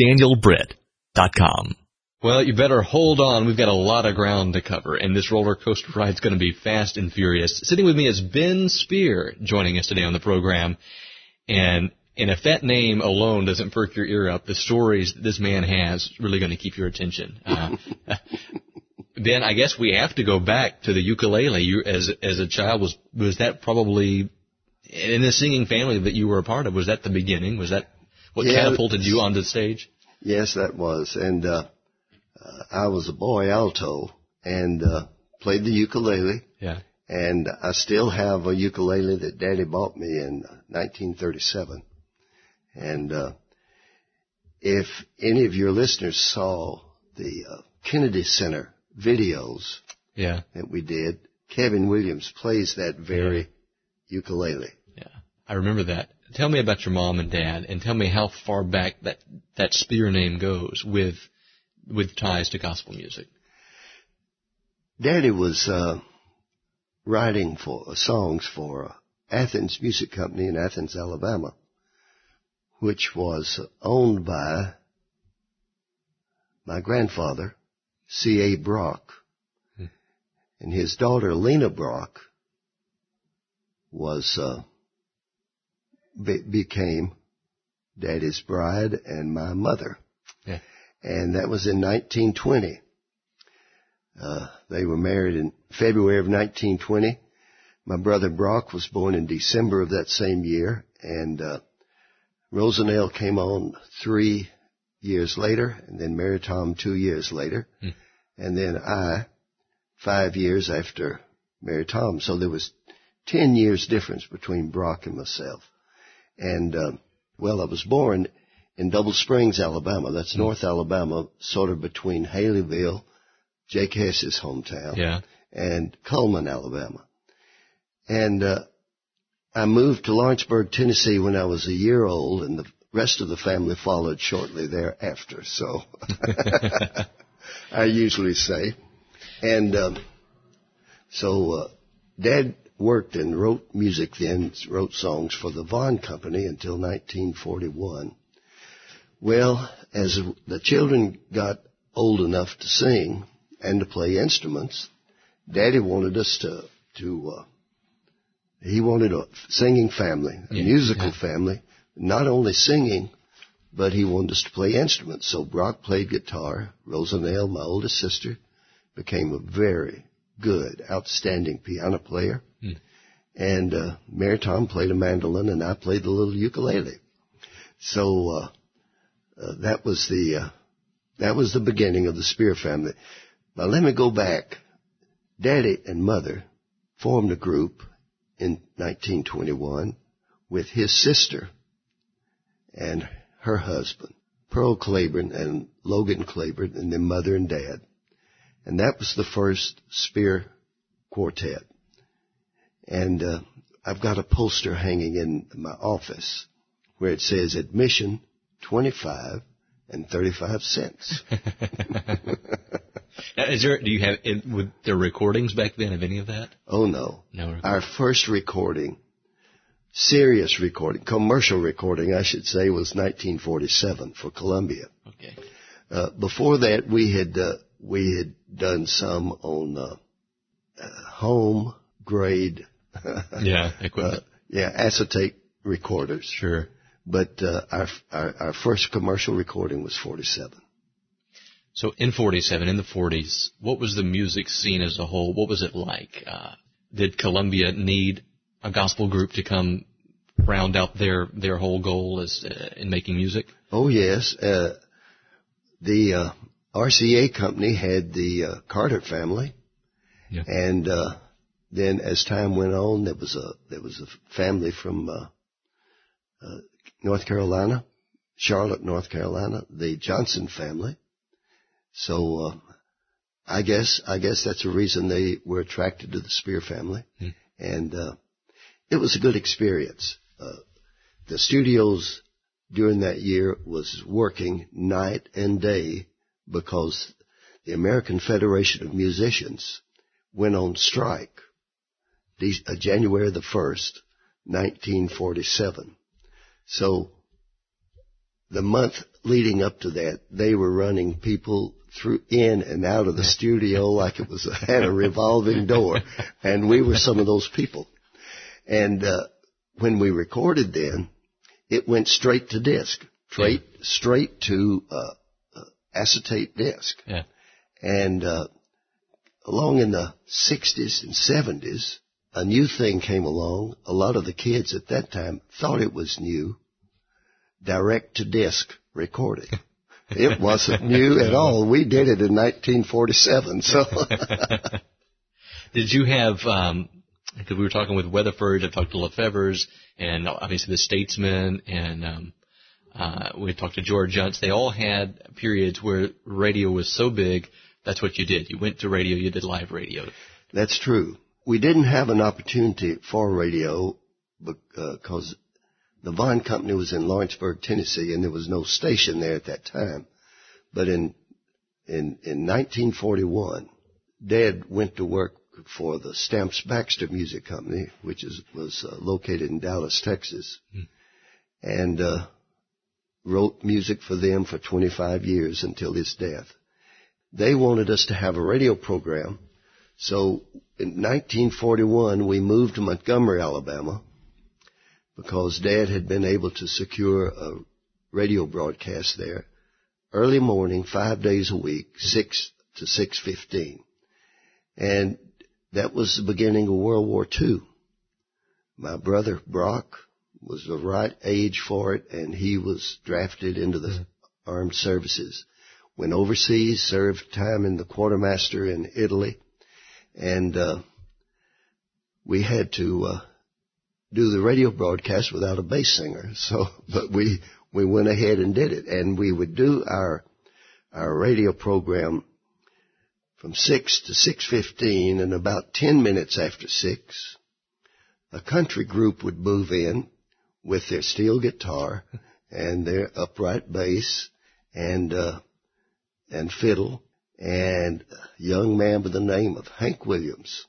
danielbritt.com. Well, you better hold on. We've got a lot of ground to cover, and this roller coaster ride's going to be fast and furious. Sitting with me is Ben Speer, joining us today on the program. And and if that name alone doesn't perk your ear up, the stories that this man has really going to keep your attention. Uh, ben, I guess we have to go back to the ukulele. You, as as a child, was was that probably in the singing family that you were a part of? Was that the beginning? Was that what Yeah, catapulted you onto the stage? Yes, that was. And uh, uh, I was a boy alto and uh, played the ukulele. Yeah. And I still have a ukulele that Daddy bought me in 1937. And uh, if any of your listeners saw the uh, Kennedy Center videos Yeah. that we did, Kevin Williams plays that very ukulele. Yeah. I remember that. Tell me about your mom and dad, and tell me how far back that that Speer name goes with with ties to gospel music. Daddy was uh, writing for uh, songs for uh, Athens Music Company in Athens, Alabama, which was owned by my grandfather, C.A. Brock, and his daughter Lena Brock was uh, be- became Daddy's bride and my mother, Yeah. and that was in 1920. Uh, they were married in February of 1920. My brother Brock was born in December of that same year, and uh, Rosanelle came on three years later, and then Mary Tom two years later, and then I five years after Mary Tom. So there was ten years difference between Brock and myself. And uh, well, I was born in Double Springs, Alabama. That's North Alabama, sort of between Haleyville, Jake Hess's hometown, Yeah. and Cullman, Alabama. And uh, I moved to Lawrenceburg, Tennessee when I was a year old, and the rest of the family followed shortly thereafter. So I usually say, and um, so uh, Dad worked and wrote music then, wrote songs for the Vaughan Company until 1941. Well, as the children got old enough to sing and to play instruments, Daddy wanted us to to uh, he wanted a singing family, a Yeah, musical yeah. family, not only singing, but he wanted us to play instruments. So Brock played guitar. Rosanelle, my oldest sister, became a very good, outstanding piano player. Hmm. And uh, Mary Tom played a mandolin, and I played the little ukulele. So uh, uh, that was the uh, that was the beginning of the Speer family. Now let me go back. Daddy and Mother formed a group in 1921 with his sister and her husband, Pearl Claiborne and Logan Claiborne, and their Mother and Dad. And that was the first Speer quartet. And uh, I've got a poster hanging in my office where it says admission 25 and 35 cents. Now, is there? Do you have? With there recordings back then of any of that? Oh no. No. Our first recording, serious recording, commercial recording, I should say, was 1947 for Columbia. Okay. Uh, before that, we had uh, we had done some on uh, home grade, Yeah. uh, yeah, acetate recorders. sure. But uh, our, our our first commercial recording was 47. So in 47, in the 40s, what was the music scene as a whole? What was it like? Uh, did Columbia need a gospel group to come round out their, their whole goal as, uh, in making music? Oh yes, uh, the uh, RCA company had the uh, Carter family, Yeah. and uh, then as time went on, there was a there was a family from uh, uh, North Carolina, Charlotte, North Carolina, the Johnson family. So uh, I guess I guess that's a reason they were attracted to the Speer family, and uh, it was a good experience. Uh, the studios during that year was working night and day because the American Federation of Musicians went on strike uh, January the 1st, 1947. So the month leading up to that, they were running people through in and out of the studio like it was had a revolving door, and we were some of those people. And uh, when we recorded, then it went straight to disc, straight straight to uh, uh, acetate disc. Yeah. And uh, along in the 60s and 70s, a new thing came along. A lot of the kids at that time thought it was new. Direct to disc recording. It wasn't new at all. We did it in 1947. So, did you have? Um, because we were talking with Weatherford, I talked to Lefevre's, and obviously the Statesmen, and um, uh, we talked to George Jones. They all had periods where radio was so big. That's what you did. You went to radio. You did live radio. That's true. We didn't have an opportunity for radio because the Vaughan Company was in Lawrenceburg, Tennessee, and there was no station there at that time. But in in in 1941, Dad went to work for the Stamps Baxter Music Company, which is was uh, located in Dallas, Texas, mm. and uh, wrote music for them for 25 years until his death. They wanted us to have a radio program, so in 1941 we moved to Montgomery, Alabama because Dad had been able to secure a radio broadcast there early morning, five days a week, six to six fifteen, and that was the beginning of World War II. My brother Brock was the right age for it, and he was drafted into the mm-hmm. armed services. Went overseas, served time in the quartermaster in Italy, and uh, we had to uh, do the radio broadcast without a bass singer. So, but we, we went ahead and did it. And we would do our, our radio program from 6 to 6.15 and about 10 minutes after 6, a country group would move in with their steel guitar and their upright bass and, uh, and fiddle and a young man by the name of Hank Williams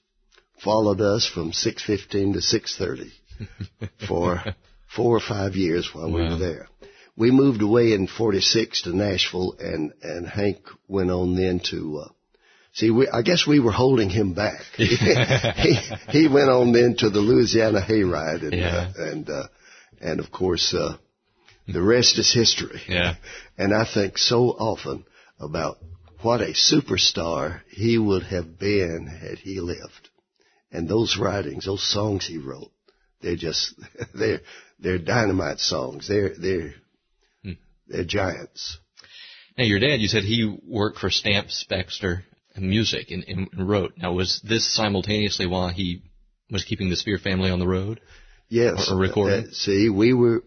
followed us from 6.15 to 6.30 for four or five years while wow. we were there. We moved away in 46 to Nashville and, and Hank went on then to, uh, see, we, I guess we were holding him back. he, he, went on then to the Louisiana Hayride and, yeah. uh, and, uh, and of course, uh, the rest is history. Yeah. And I think so often about what a superstar he would have been had he lived. And those writings, those songs he wrote, they're just they're they're dynamite songs. They're they're hmm. they're giants. Now your dad, you said he worked for Stamp Baxter Music and, and wrote. Now was this simultaneously while he was keeping the Speer family on the road? Yes. Or, or recording? Uh, see, we were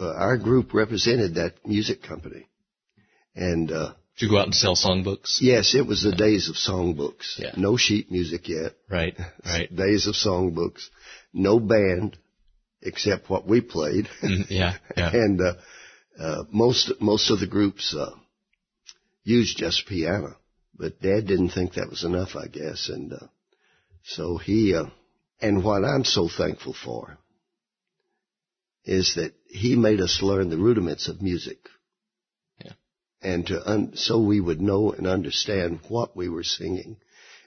uh, our group represented that music company, and. uh did you go out and sell songbooks? Yes, it was the days of songbooks. Yeah. No sheet music yet. Right, right. days of songbooks no band except what we played. Mm, yeah, yeah. and uh, uh, most most of the groups uh, used just piano, but Dad didn't think that was enough, I guess, and uh, so he. Uh, and what I'm so thankful for is that he made us learn the rudiments of music. Yeah. And to un- so we would know and understand what we were singing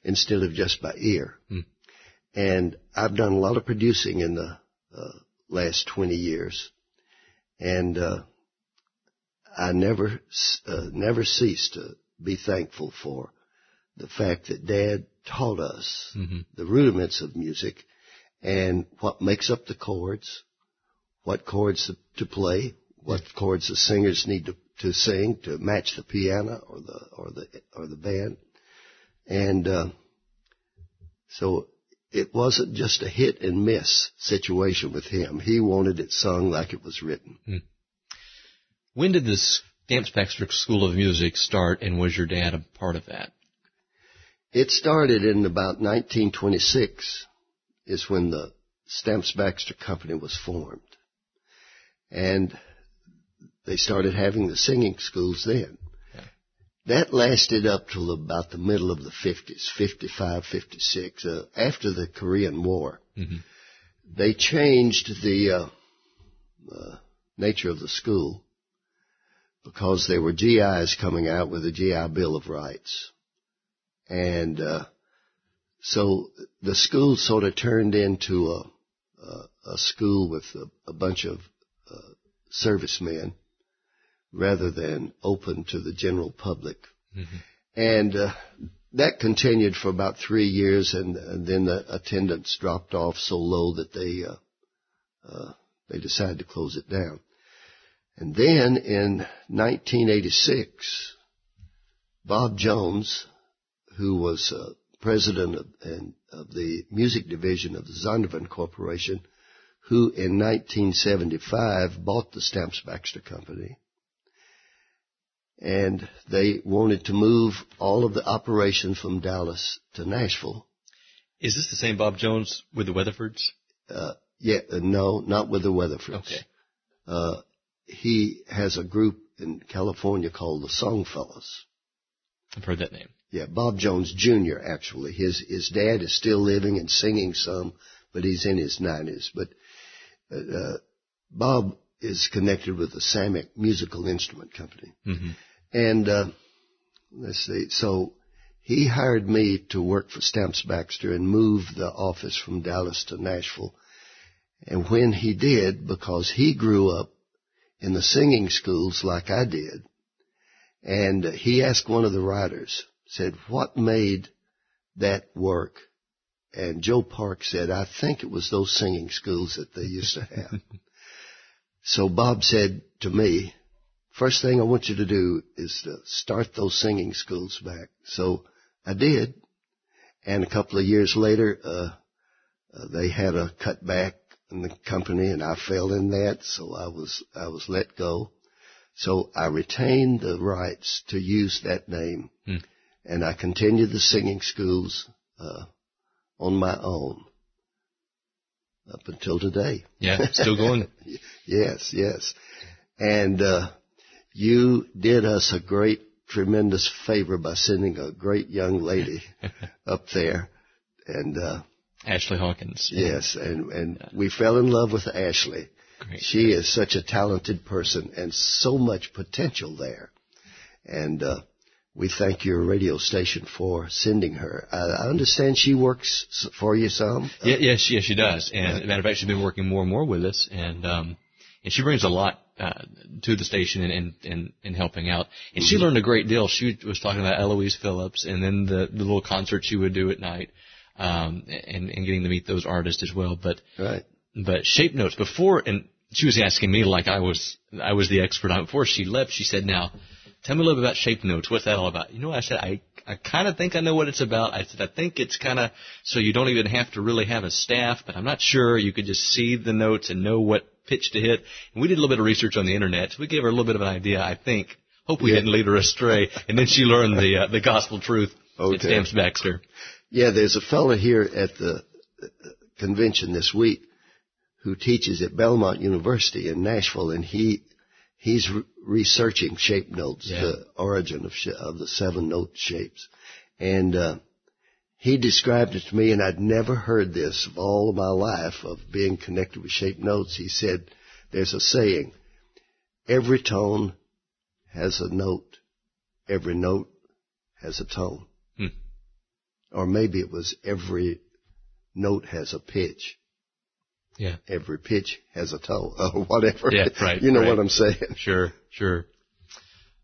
instead of just by ear. Mm. And I've done a lot of producing in the uh, last 20 years. And, uh, I never, uh, never cease to be thankful for the fact that dad taught us mm-hmm. the rudiments of music and what makes up the chords, what chords to, play, what chords the singers need to, to sing to match the piano or the, or the, or the band. And, uh, so it wasn't just a hit and miss situation with him. He wanted it sung like it was written. Hmm. When did this Stamps Baxter School of Music start, and was your dad a part of that? It started in about 1926, is when the Stamps Baxter Company was formed. And they started having the singing schools then. That lasted up till about the middle of the 50s, 55, 56, uh, after the Korean War. Mm-hmm. They changed the uh, uh, nature of the school because there were GIs coming out with a GI Bill of Rights. And, uh, so the school sort of turned into a, a, a school with a, a bunch of uh, servicemen rather than open to the general public. Mm-hmm. And uh, that continued for about three years, and, and, then the attendance dropped off so low that they uh, uh they decided to close it down. And then in 1986, Bob Jones, who was uh, president of, and, of the music division of the Zondervan Corporation, who in 1975 bought the Stamps Baxter Company. And they wanted to move all of the operations from Dallas to Nashville. Is this the same Bob Jones with the Weatherfords? Uh, yeah, uh, no, not with the Weatherfords. Okay. Uh, he has a group in California called the Songfellows. I've heard that name. Yeah, Bob Jones Jr. Actually, his his dad is still living and singing some, but he's in his nineties. But uh, uh, Bob is connected with the Samick Musical Instrument Company, mm-hmm. and uh, let's see. So he hired me to work for Stamps Baxter and move the office from Dallas to Nashville. And when he did, because he grew up in the singing schools like I did, and he asked one of the writers, said, what made that work? And Joe Park said, I think it was those singing schools that they used to have. so Bob said to me, first thing I want you to do is to start those singing schools back. So I did. And a couple of years later, uh, uh, they had a cutback in the company and I fell in that. So I was, I was let go. So I retained the rights to use that name. Hmm and I continued the singing schools uh, on my own up until today. Yeah, still going. yes, yes. And uh, you did us a great, tremendous favor by sending a great young lady up there, and uh, Ashley Hawkins. Yes, and and yeah. we fell in love with Ashley. Great, she is such a talented person and so much potential there, and. Uh, we thank your radio station for sending her. I, I understand she works for you some. Yeah, yes, yes, she does. And matter of fact, she's been working more and more with us, and um, and she brings a lot uh, to the station and and and helping out. And mm-hmm. she learned a great deal. She was talking about Eloise Phillips, and then the the little concerts she would do at night, um, and and getting to meet those artists as well. But right. But shape notes before, and she was asking me like I was I was the expert on. It. Before she left, she said, "Now." Tell me a little bit about shape notes. What's that all about? You know, I said I I kind of think I know what it's about. I said I think it's kind of so you don't even have to really have a staff, but I'm not sure. You could just see the notes and know what pitch to hit. And we did a little bit of research on the internet, so we gave her a little bit of an idea. I think. Hope we yeah. didn't lead her astray. And then she learned the uh, the gospel truth okay. at Stamps Baxter. Yeah, there's a fellow here at the convention this week who teaches at Belmont University in Nashville, and he he's re- researching shape notes, yeah. the origin of, sh- of the seven note shapes. And, uh, he described it to me and I'd never heard this of all of my life of being connected with shape notes. He said, there's a saying, every tone has a note. Every note has a tone. Hmm. Or maybe it was every note has a pitch. Yeah. Every pitch has a toe or whatever. Yeah, right. You know right. what I'm saying? Sure, sure.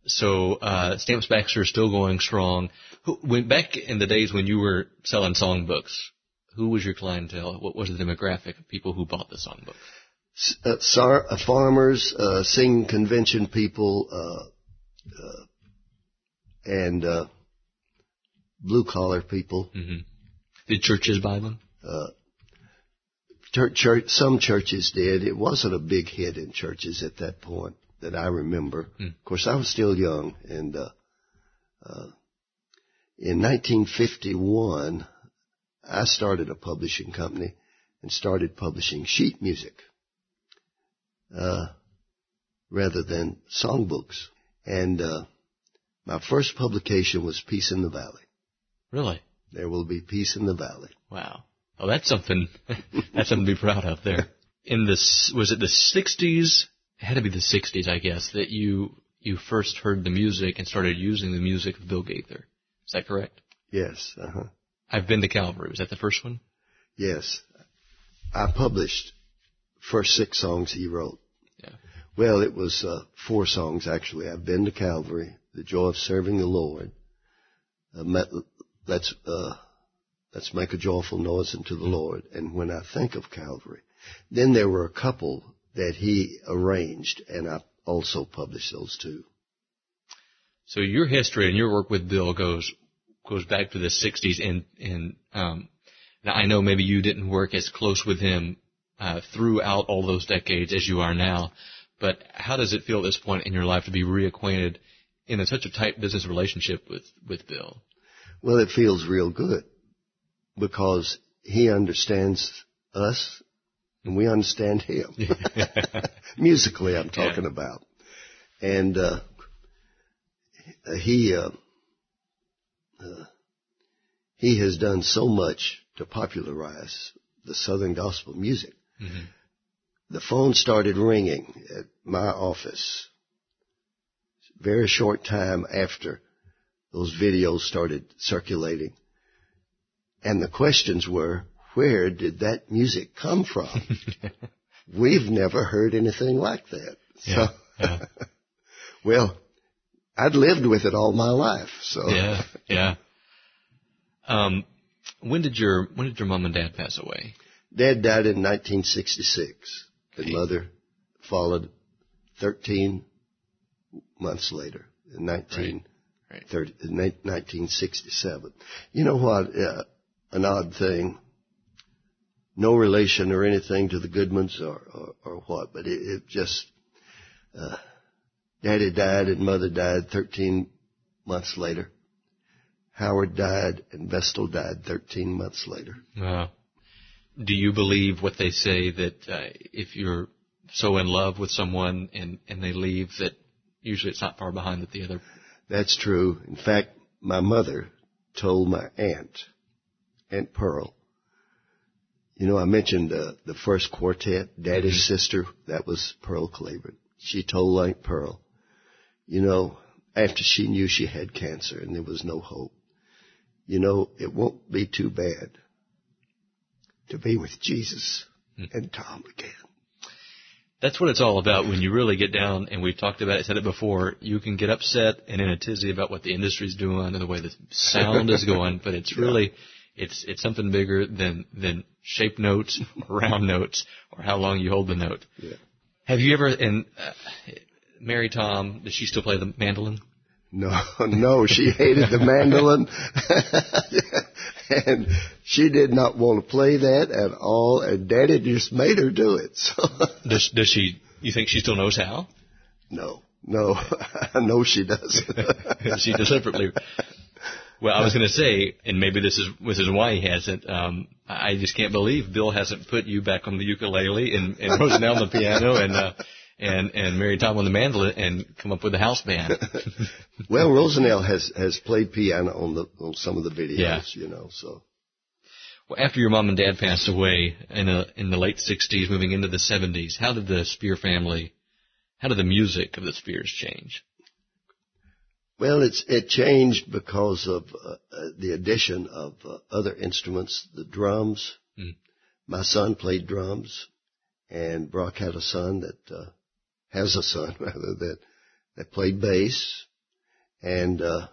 So uh, Stamps Baxter is still going strong. Who, when back in the days when you were selling songbooks, who was your clientele? What was the demographic of people who bought the songbook? Uh, sar- uh, farmers, uh, singing convention people, uh, uh, and uh, blue collar people. Mm-hmm. Did churches buy them? Church, some churches did. It wasn't a big hit in churches at that point that I remember. Mm. Of course, I was still young, and uh, uh, in 1951, I started a publishing company and started publishing sheet music uh, rather than songbooks. And uh, my first publication was Peace in the Valley. Really? There will be peace in the valley. Wow. Oh, that's something. that's something to be proud of there. In the was it the '60s? It had to be the '60s, I guess. That you you first heard the music and started using the music of Bill Gaither. Is that correct? Yes. Uh-huh. I've been to Calvary. Was that the first one? Yes. I published first six songs he wrote. Yeah. Well, it was uh, four songs actually. I've been to Calvary, the joy of serving the Lord. Uh, met, let's uh, let's make a joyful noise unto the Lord. And when I think of Calvary, then there were a couple that he arranged, and I also published those too. So your history and your work with Bill goes goes back to the '60s, and and um, now I know maybe you didn't work as close with him uh, throughout all those decades as you are now, but how does it feel at this point in your life to be reacquainted in a, such a tight business relationship with with Bill? Well, it feels real good because he understands us and we understand him. Musically, I'm talking Yeah. about. And uh, he uh, uh, he has done so much to popularize the Southern gospel music. Mhm. The phone started ringing at my office very short time after those videos started circulating. And the questions were, where did that music come from? We've never heard anything like that. Yeah, So, yeah. well, I'd lived with it all my life. So, yeah, yeah. Um, when did your when did your mom and dad pass away? Dad died in 1966. And mother followed 13 months later in 19, Right. 30, 1967. You know what? Uh, an odd thing. No relation or anything to the Goodmans or, or, or what, but it, it just, uh, daddy died and mother died 13 months later. Howard died and Vestal died 13 months later. Wow. Do you believe what they say that uh, if you're so in love with someone and and they leave that usually it's not far behind that the other That's true. In fact, my mother told my aunt, Aunt Pearl, you know, I mentioned uh, the first quartet, Daddy's sister, that was Pearl Claiborne. She told Aunt Pearl, you know, after she knew she had cancer and there was no hope, you know, it won't be too bad to be with Jesus and Tom again. That's what it's all about when you really get down, and we've talked about it, said it before, you can get upset and in a tizzy about what the industry's doing and the way the sound is going, but it's really, it's, it's something bigger than, than shape notes, or round notes, or how long you hold the note. Yeah. Have you ever, and uh, Mary Tom, does she still play the mandolin? No, no, she hated the mandolin. and she did not want to play that at all, and Daddy just made her do it. So, Does, does she, you think she still knows how? no, no, I know she doesn't. she deliberately. Well, I was going to say, and maybe this is this is why he hasn't. Um, I just can't believe Bill hasn't put you back on the ukulele and, and Rosanelle on the piano and uh, and and Mary Tom on the mandolin and come up with a house band. well, Rosanelle has has played piano on the on some of the videos, Yeah. you know. So, well, after your mom and dad passed away in the in the late '60s, moving into the '70s, how did the Speer family, how did the music of the Speers change? Well, it's it changed because of uh, uh, the addition of uh, other instruments, the drums. Mm. My son played drums, and Brock had a son that uh, has a son rather that that played bass, and uh,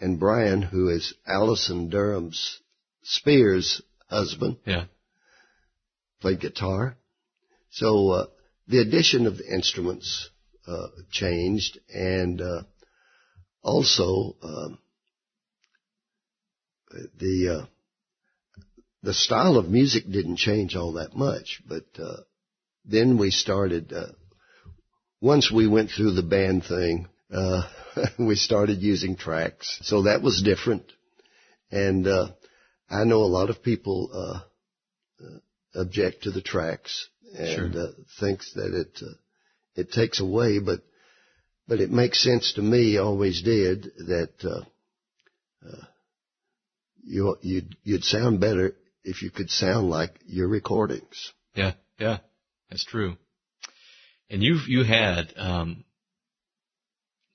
and Brian, who is Allison Durham's Speer's husband, Yeah, played guitar. So uh, the addition of the instruments uh, changed, and uh, also um, the uh, the style of music didn't change all that much. But uh, then we started. Uh, once we went through the band thing, uh, we started using tracks, so that was different. And uh, I know a lot of people. Uh, object to the tracks and Sure. uh, thinks that it uh, it takes away, but but it makes sense to me. Always did that uh, uh, you you'd you'd sound better if you could sound like your recordings. yeah, yeah, that's true. And you you had um,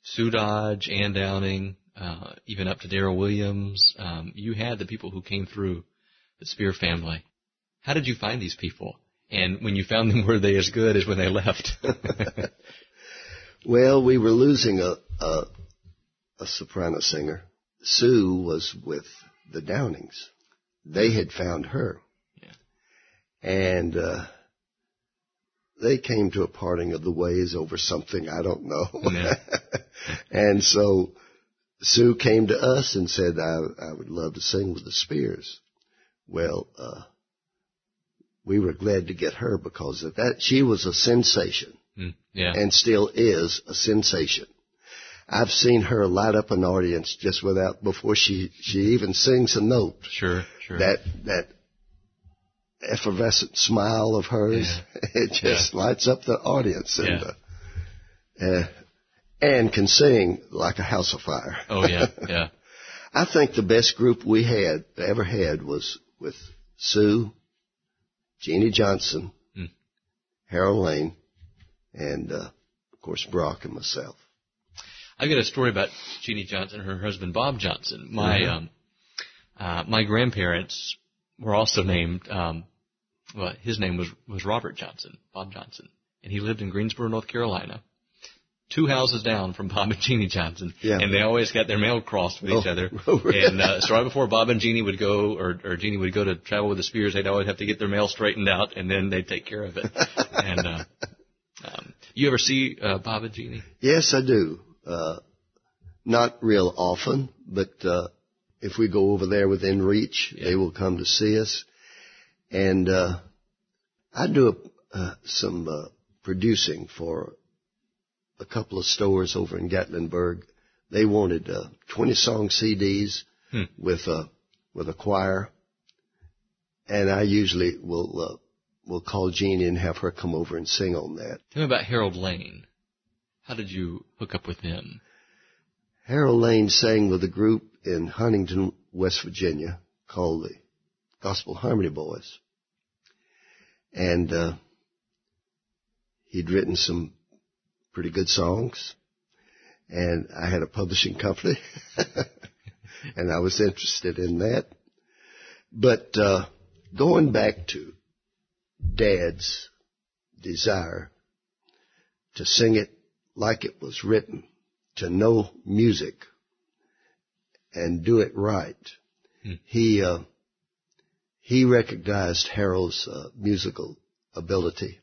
Sue Dodge, Ann Downing, uh, even up to Daryl Williams. Um, you had the people who came through the Speer family. How did you find these people? And when you found them, were they as good as when they left? well, we were losing a, a, a soprano singer. Sue was with the Downings. They had found her. Yeah. And, uh, they came to a parting of the ways over something I don't know. Yeah. and so Sue came to us and said, I, I would love to sing with the Speers. Well, uh, we were glad to get her because of that. She was a sensation. Mm, yeah. And still is a sensation. I've seen her light up an audience just without, before she, she even sings a note. Sure, sure. That, that effervescent smile of hers, yeah. it just yeah. lights up the audience. And, yeah. uh, uh, and can sing like a house of fire. Oh yeah, yeah. I think the best group we had ever had was with Sue, Jeannie Johnson, mm. Harold Lane, and uh, of course Brock and myself. I've got a story about Jeannie Johnson and her husband Bob Johnson. My mm-hmm. um, uh, my grandparents were also named. Um, well, his name was was Robert Johnson, Bob Johnson, and he lived in Greensboro, North Carolina two houses down from Bob and Jeannie Johnson, yeah. and they always got their mail crossed with each oh, other. Oh. And uh, so right before Bob and Jeannie would go, or, or Jeannie would go to travel with the Speers, they'd always have to get their mail straightened out, and then they'd take care of it. and uh, you ever see uh, Bob and Jeannie? Yes, I do. Uh, not real often, but uh, if we go over there within reach, yeah. they will come to see us. And uh, I do a, uh, some uh, producing for a couple of stores over in Gatlinburg. They wanted uh, 20 song CDs hmm. with a with a choir, and I usually will will call Jeannie and have her come over and sing on that. Tell me about Harold Lane. How did you hook up with him? Harold Lane sang with a group in Huntington, West Virginia, called the Gospel Harmony Boys, and uh, he'd written some pretty good songs. And I had a publishing company and I was interested in that. But, uh, going back to dad's desire to sing it like it was written, to know music and do it right. Hmm. He, uh, he recognized Harold's uh, musical ability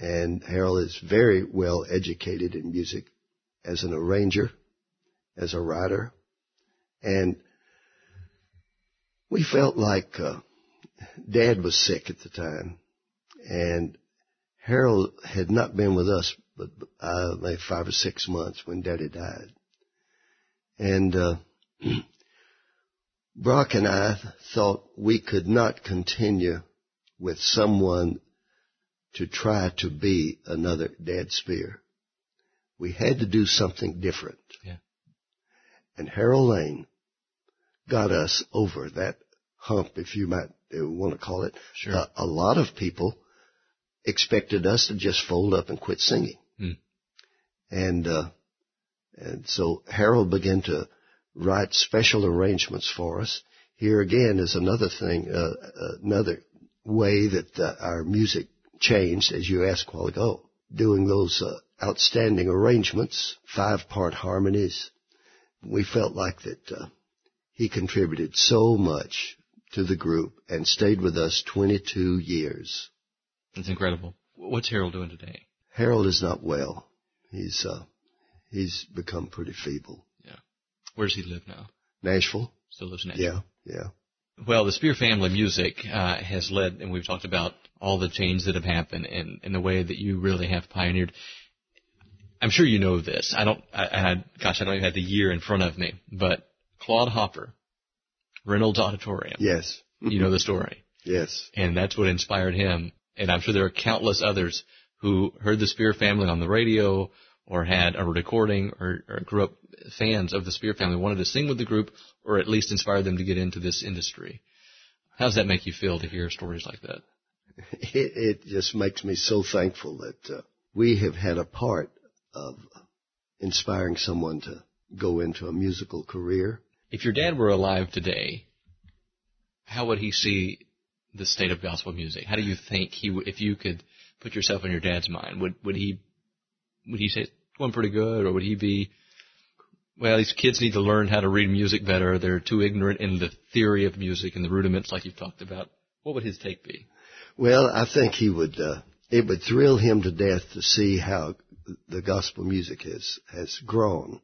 and Harold is very well educated in music as an arranger, as a writer. And we felt like uh, Dad was sick at the time. And Harold had not been with us but uh, like five or six months when Daddy died. And uh, Brock and I thought we could not continue with someone to try to be another Dad Speer. We had to do something different. Yeah. And Harold Lane got us over that hump, if you might want to call it. Sure. Uh, a lot of people expected us to just fold up and quit singing. Hmm. And, uh, and so Harold began to write special arrangements for us. Here again is another thing, uh, another way that uh, our music changed, as you asked a while ago, doing those uh, outstanding arrangements, five-part harmonies. We felt like that uh, he contributed so much to the group and stayed with us 22 years. That's incredible. What's Harold doing today? Harold is not well. He's uh, he's become pretty feeble. Yeah. Where does he live now? Nashville. Still lives in Nashville. Yeah, yeah. Well, the Speer family music uh, has led, and we've talked about all the change that have happened and, and the way that you really have pioneered. I'm sure you know this. I don't, I, I gosh, I don't even have the year in front of me, but Claude Hopper, Reynolds Auditorium. Yes. you know the story. Yes. And that's what inspired him. And I'm sure there are countless others who heard the Speer family on the radio or had a recording or, or grew up fans of the Speer family, wanted to sing with the group or at least inspired them to get into this industry. How does that make you feel to hear stories like that? it, it just makes me so thankful that uh, we have had a part of inspiring someone to go into a musical career. If your dad were alive today, how would he see the state of gospel music? How do you think he if you could put yourself in your dad's mind, would, would he, would he say it's going pretty good or would he be, well, these kids need to learn how to read music better. They're too ignorant in the theory of music and the rudiments like you've talked about. What would his take be? Well, I think he would, uh, it would thrill him to death to see how the gospel music has, has grown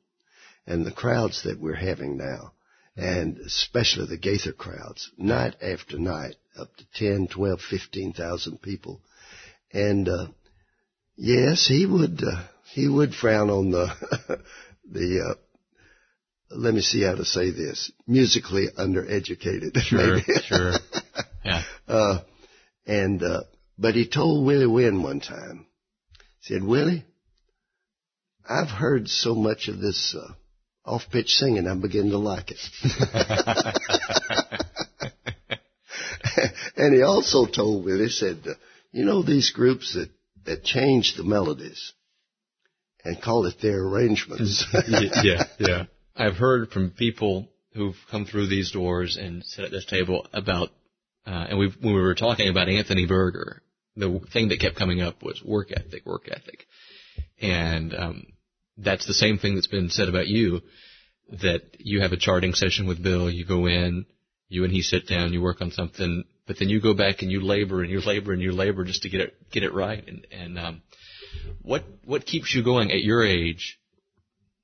and the crowds that we're having now and especially the Gaither crowds, night after night, up to 10, 12, 15,000 people. And, uh, yes, he would, uh, he would frown on the, the, uh, let me see how to say this, musically undereducated. Sure, maybe. sure. Yeah. Uh, and, uh, but he told Willie Wynn one time, said, Willie, I've heard so much of this, uh, off-pitch singing, I'm beginning to like it. and he also told me, he said, uh, you know these groups that, that change the melodies and call it their arrangements. yeah, yeah. I've heard from people who've come through these doors and sit at this table about, uh, and we when we were talking about Anthony Berger, the thing that kept coming up was work ethic, work ethic. And, um, that's the same thing that's been said about you, that you have a charting session with Bill, you go in, you and he sit down, you work on something, but then you go back and you labor and you labor and you labor just to get it, get it right. And, and, um, what, what keeps you going at your age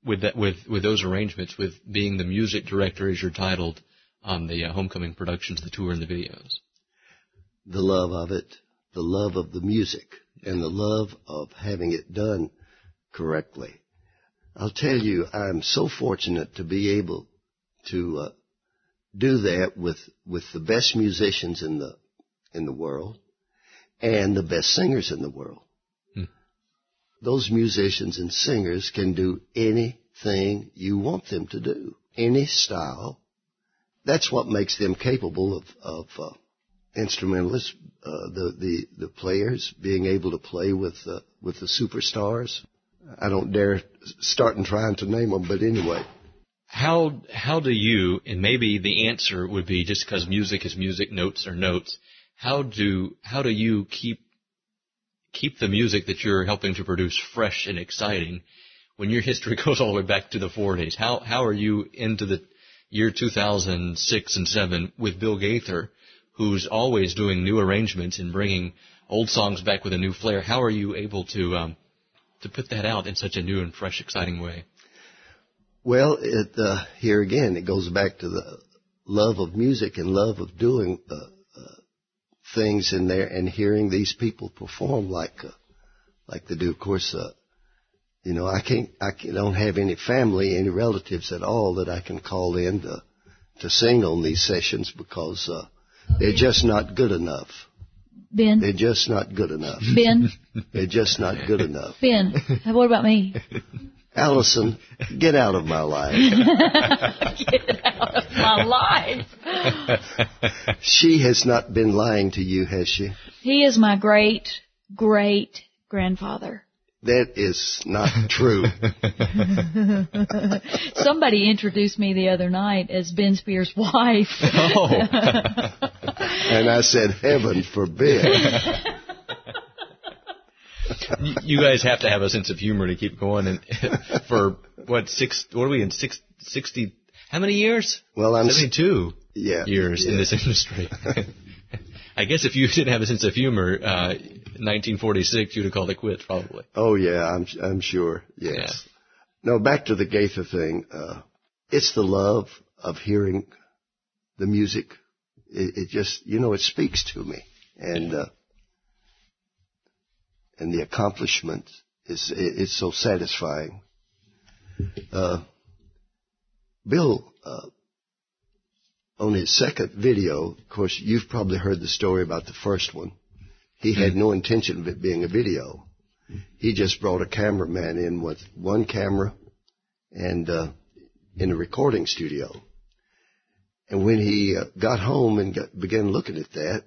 with that, with, with those arrangements, with being the music director as you're titled on the uh, homecoming productions, the tour and the videos? The love of it, the love of the music, and the love of having it done correctly. I'll tell you, I'm so fortunate to be able to uh, do that with with the best musicians in the in the world and the best singers in the world. Hmm. Those musicians and singers can do anything you want them to do, any style. That's what makes them capable of of uh, instrumentalists, uh, the the the players being able to play with uh, with the superstars. I don't dare start and trying to name them, but anyway. How how do you and maybe the answer would be just because music is music, notes are notes. How do how do you keep keep the music that you're helping to produce fresh and exciting when your history goes all the way back to the 40s? How how are you into the year 2006 and 7 with Bill Gaither, who's always doing new arrangements and bringing old songs back with a new flair? How are you able to um, to put that out in such a new and fresh, exciting way? Well, it, uh, here again, it goes back to the love of music and love of doing uh, uh, things in there and hearing these people perform like uh, like they do. Of course, uh, you know, I can't, I don't have any family, any relatives at all that I can call in to to sing on these sessions because uh, they're just not good enough. Ben. They're just not good enough. Ben. They're just not good enough. Ben, what about me? Allison, get out of my life. get out of my life. she has not been lying to you, has she? He is my great, great grandfather. That is not true. Somebody introduced me the other night as Ben Speer's wife. Oh. and I said, heaven forbid. you guys have to have a sense of humor to keep going. And for what six? What are we in six, sixty? How many years? Well, I'm seventy-two yeah, years yeah. in this industry. I guess if you didn't have a sense of humor, uh, 1946, you'd have called it quits, probably. Oh yeah, I'm I'm sure. Yes. Yeah. No, back to the Gaither thing. Uh, it's the love of hearing the music. It, it, just, you know, it speaks to me, and uh, and the accomplishment is it, it's so satisfying. Uh, Bill uh, on his second video, of course, you've probably heard the story about the first one. He had no intention of it being a video. He just brought a cameraman in with one camera and uh, in a recording studio. And when he uh, got home and got, began looking at that,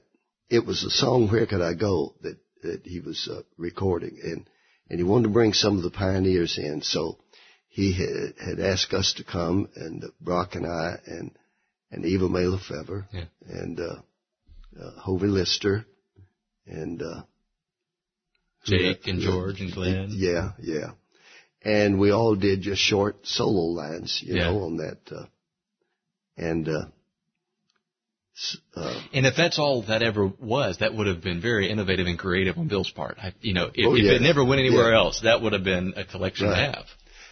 it was the song "Where Could I Go" that that he was uh, recording, and and he wanted to bring some of the pioneers in. So he had, had asked us to come, and Brock and I, and and Eva Mae LeFevre, Yeah. and uh, uh, Hovie Lister, and uh, Jake and George and Glenn. yeah, yeah, and we all did just short solo lines, you Yeah. know, on that, uh, and. Uh, uh, And if that's all that ever was, that would have been very innovative and creative on Bill's part. I, you know, if, Oh, if it never went anywhere Yeah. else, that would have been a collection Right. to have.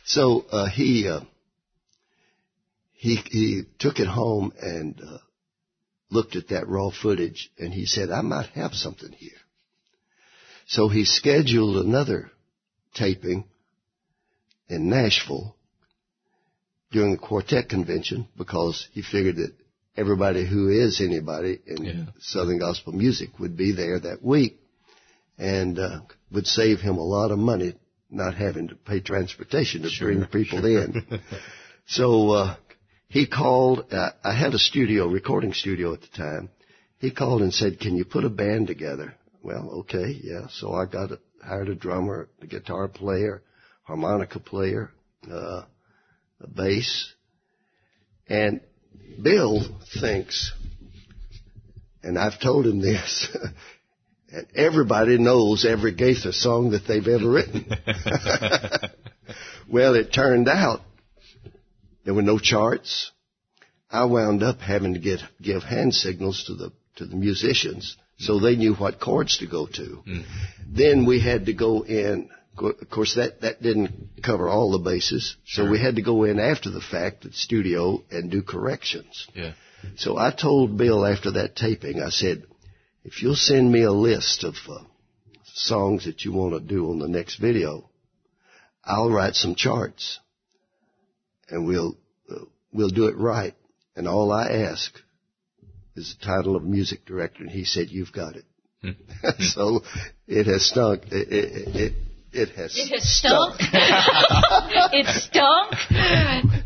So uh, he uh, he he took it home and uh, looked at that raw footage, and he said, "I might have something here." So he scheduled another taping in Nashville during the quartet convention because he figured that everybody who is anybody in Yeah. Southern gospel music would be there that week and uh, would save him a lot of money not having to pay transportation to Sure, bring people in. so uh, he called. Uh, I had a studio, recording studio at the time. He called and said, "Can you put a band together?" Well, okay, yeah. So I got a, hired a drummer, a guitar player, harmonica player, uh, a bass, and Bill thinks, and I've told him this, and everybody knows every Gaither song that they've ever written. well, it turned out there were no charts. I wound up having to get give hand signals to the to the musicians so they knew what chords to go to. Then we had to go in. Of course, that that didn't cover all the bases, so we had to go in after the fact at the studio and do corrections. Yeah. So I told Bill after that taping, I said, if you'll send me a list of uh, songs that you want to do on the next video, I'll write some charts, and we'll uh, we'll do it right. And all I ask is the title of music director, and he said, "You've got it." so it has stunk. It it, it, it has It has stunk. it stunk.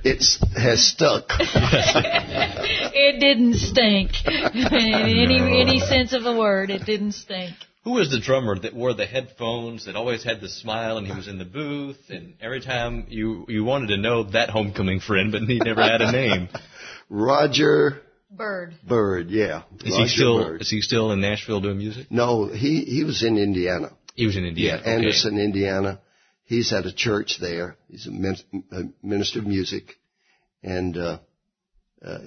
It's has stuck. It didn't stink. In any any sense of the word, it didn't stink. Who was the drummer that wore the headphones that always had the smile and he was in the booth and every time you you wanted to know that homecoming friend but he never had a name. Roger Bird. Bird, yeah. Is Roger he still Bird. is he still in Nashville doing music? No, he he was in Indiana. He was in Indiana. okay. Anderson, Indiana. He's at a church there. He's a, min- a minister of music, and uh, uh,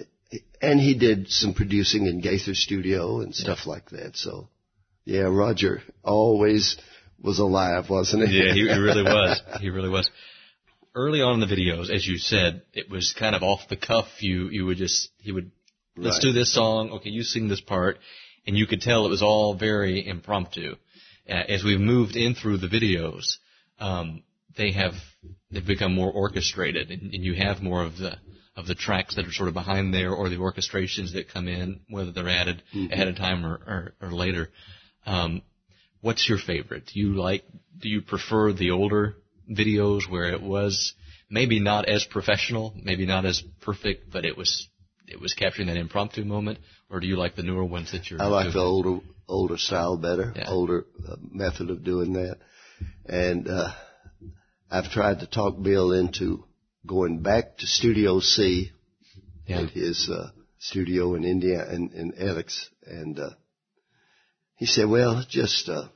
and he did some producing in Gaither Studio and stuff like that. So, yeah, Roger always was alive, wasn't he? Yeah, he, he really was. He really was. Early on in the videos, as you said, it was kind of off the cuff. You you would just he would let's Right. do this song. Okay, you sing this part, and you could tell it was all very impromptu. Uh, as we've moved in through the videos, um, they have they've become more orchestrated, and, and you have more of the of the tracks that are sort of behind there, or the orchestrations that come in, whether they're added ahead of time or or, or later. Um, what's your favorite? Do you like? Do you prefer the older videos where it was maybe not as professional, maybe not as perfect, but it was it was capturing that impromptu moment, or do you like the newer ones that you're? I like the older older style better, Yeah. older uh, method of doing that. And uh, I've tried to talk Bill into going back to Studio C Yeah. at his uh, studio in India in, in Alex, and uh, he said, "Well, just uh,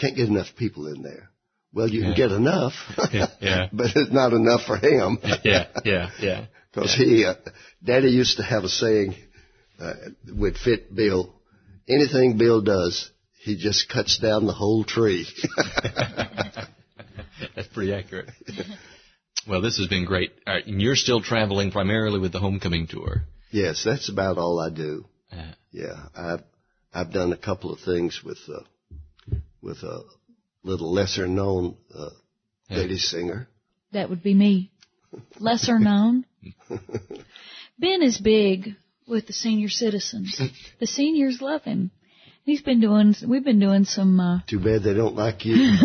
can't get enough people in there." Well, you Yeah. can get enough, Yeah, yeah. but it's not enough for him. yeah, yeah, yeah. Because he, uh, Daddy used to have a saying uh, would fit Bill. Anything Bill does, he just cuts down the whole tree. That's pretty accurate. well, this has been great. All right, and you're still traveling primarily with the homecoming tour. yes, that's about all I do. Uh, Yeah, I've I've done a couple of things with uh, with a little lesser known uh, Yeah. lady singer. That would be me. Lesser known. Ben is big with the senior citizens. The seniors love him. He's been doing. We've been doing some. Uh, Too bad they don't like you.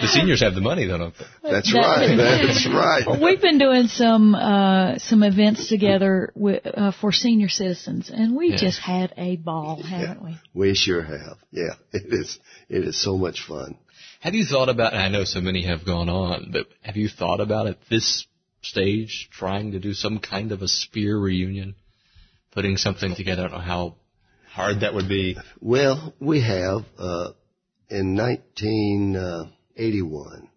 the seniors have the money, though, don't they? That's That- right. That's right. We've been doing some uh, some events together with, uh, for senior citizens, and we Yeah. just had a ball, haven't we? We sure have. Yeah, it is. It is so much fun. Have you thought about, and I know so many have gone on, but have you thought about at this stage trying to do some kind of a Speer reunion? Putting something together? I don't know how hard that would be. Well, we have, uh, in 1981,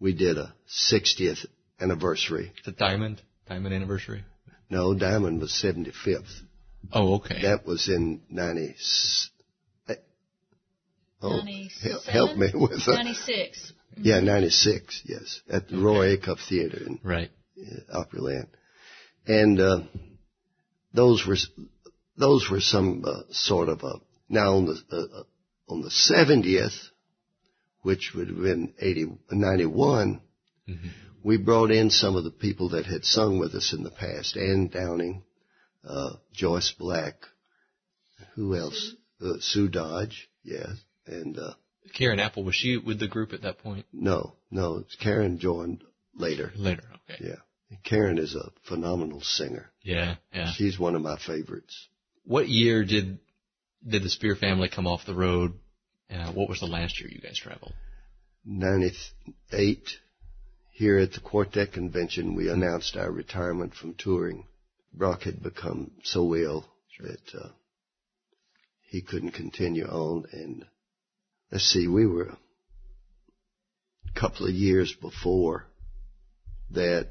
we did a 60th anniversary. The Diamond? Diamond anniversary? No, Diamond was 75th. Oh, okay. That was in 90. Oh, 97? help me with that. 96. Yeah, 96, yes, at the Roy Acuff Theater in right. uh, Opryland. And, uh, those were, those were some, uh, sort of a, now on the, uh, uh on the 70th, which would have been 80, 91, mm-hmm. we brought in some of the people that had sung with us in the past, Ann Downing, uh, Joyce Black, who else? Uh, Sue Dodge, yes, and, uh, Karen Apple, was she with the group at that point? No, no. Karen joined later. Later, okay. Yeah. Karen is a phenomenal singer. Yeah, yeah. She's one of my favorites. What year did did the Speer family come off the road? Uh, what was the last year you guys traveled? 98. Here at the Quartet Convention, we announced our retirement from touring. Brock had become so ill sure. that uh, he couldn't continue on, and let's see, we were a couple of years before that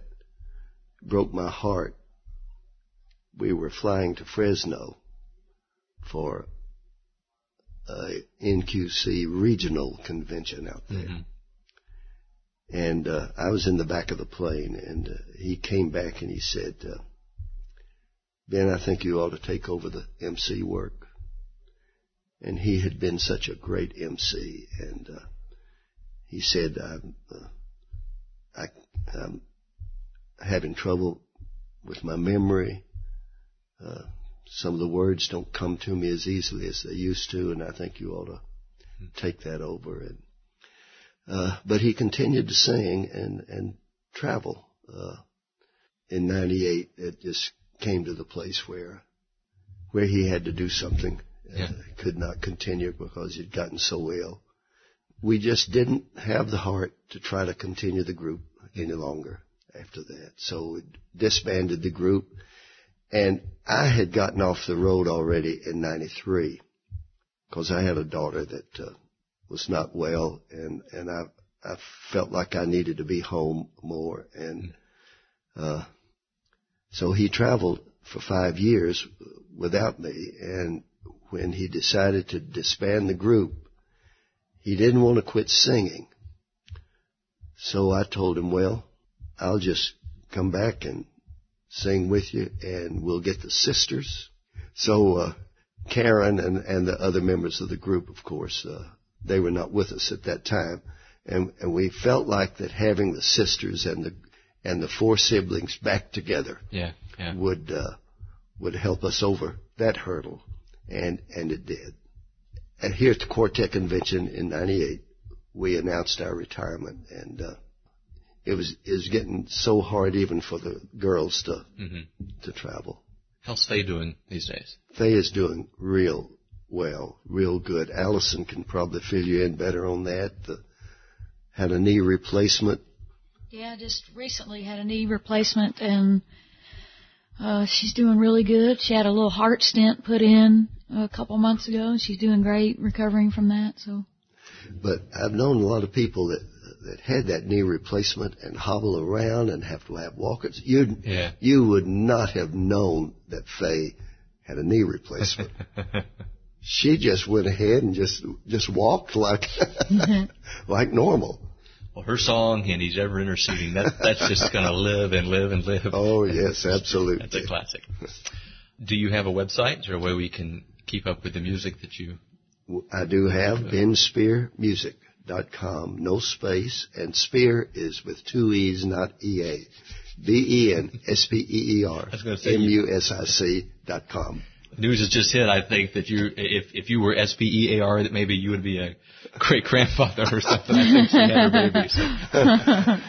broke my heart. We were flying to Fresno for a NQC regional convention out there. Mm-hmm. And uh, I was in the back of the plane, and uh, he came back and he said, uh, Ben, I think you ought to take over the MC work and he had been such a great MC, and uh, he said, I'm, uh, I, am having trouble with my memory. Uh, some of the words don't come to me as easily as they used to, and I think you ought to take that over. And uh, but he continued to sing and and travel. Uh, in '98, it just came to the place where where he had to do something yeah. could not continue because he'd gotten so ill. We just didn't have the heart to try to continue the group any longer after that. So we disbanded the group. And I had gotten off the road already in 93 because I had a daughter that uh, was not well and, and I, I felt like I needed to be home more. And, uh, so he traveled for five years without me and when he decided to disband the group, he didn't want to quit singing. So I told him, well, I'll just come back and sing with you and we'll get the sisters. So, uh, Karen and, and the other members of the group, of course, uh, they were not with us at that time. And, and we felt like that having the sisters and the, and the four siblings back together yeah, yeah. would, uh, would help us over that hurdle and and it did. And here at the Quartet Convention in '98, we announced our retirement, and uh, it was it was getting so hard even for the girls to mm-hmm. to travel. How's Faye doing these days? Faye is doing real well, real good. Allison can probably fill you in better on that. The, had a knee replacement. Yeah, just recently had a knee replacement and uh, she's doing really good. She had a little heart stent put in a couple months ago. and She's doing great, recovering from that. So. But I've known a lot of people that that had that knee replacement and hobble around and have to have walkers. You yeah. you would not have known that Faye had a knee replacement. she just went ahead and just just walked like mm-hmm. like normal. Well, her song and he's ever interceding that that's just going to live and live and live. Oh yes, absolutely. That's a classic. Do you have a website? Is there a way we can keep up with the music that you? I do have uh, benspeermusic.com, no space, and Speer is with two E's, not E-A. B-E-N-S-P-E-E-R. M-U-S-I-C dot com. News has just hit. I think that you, if if you were S P E A R, that maybe you would be a great grandfather or something. I think she had her baby. So.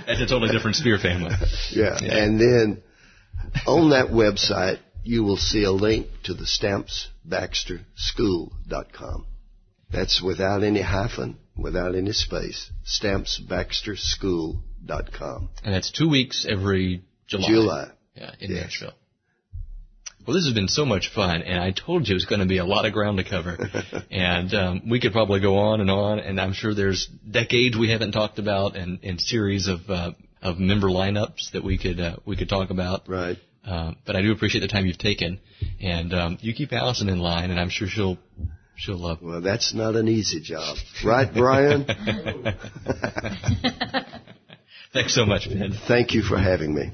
That's a totally different Spear family. Yeah. yeah. And then on that website, you will see a link to the stampsbaxterschool.com. That's without any hyphen, without any space, stampsbaxterschool.com. And that's two weeks every July. July. Yeah, in Yes. Nashville. Well, this has been so much fun, and I told you it was going to be a lot of ground to cover. and um, we could probably go on and on, and I'm sure there's decades we haven't talked about, and, and series of uh, of member lineups that we could uh, we could talk about. Right. Uh, but I do appreciate the time you've taken, and um, you keep Allison in line, and I'm sure she'll she'll love. Well, that's not an easy job. Right, Brian? Thanks so much, Ben. Thank you for having me.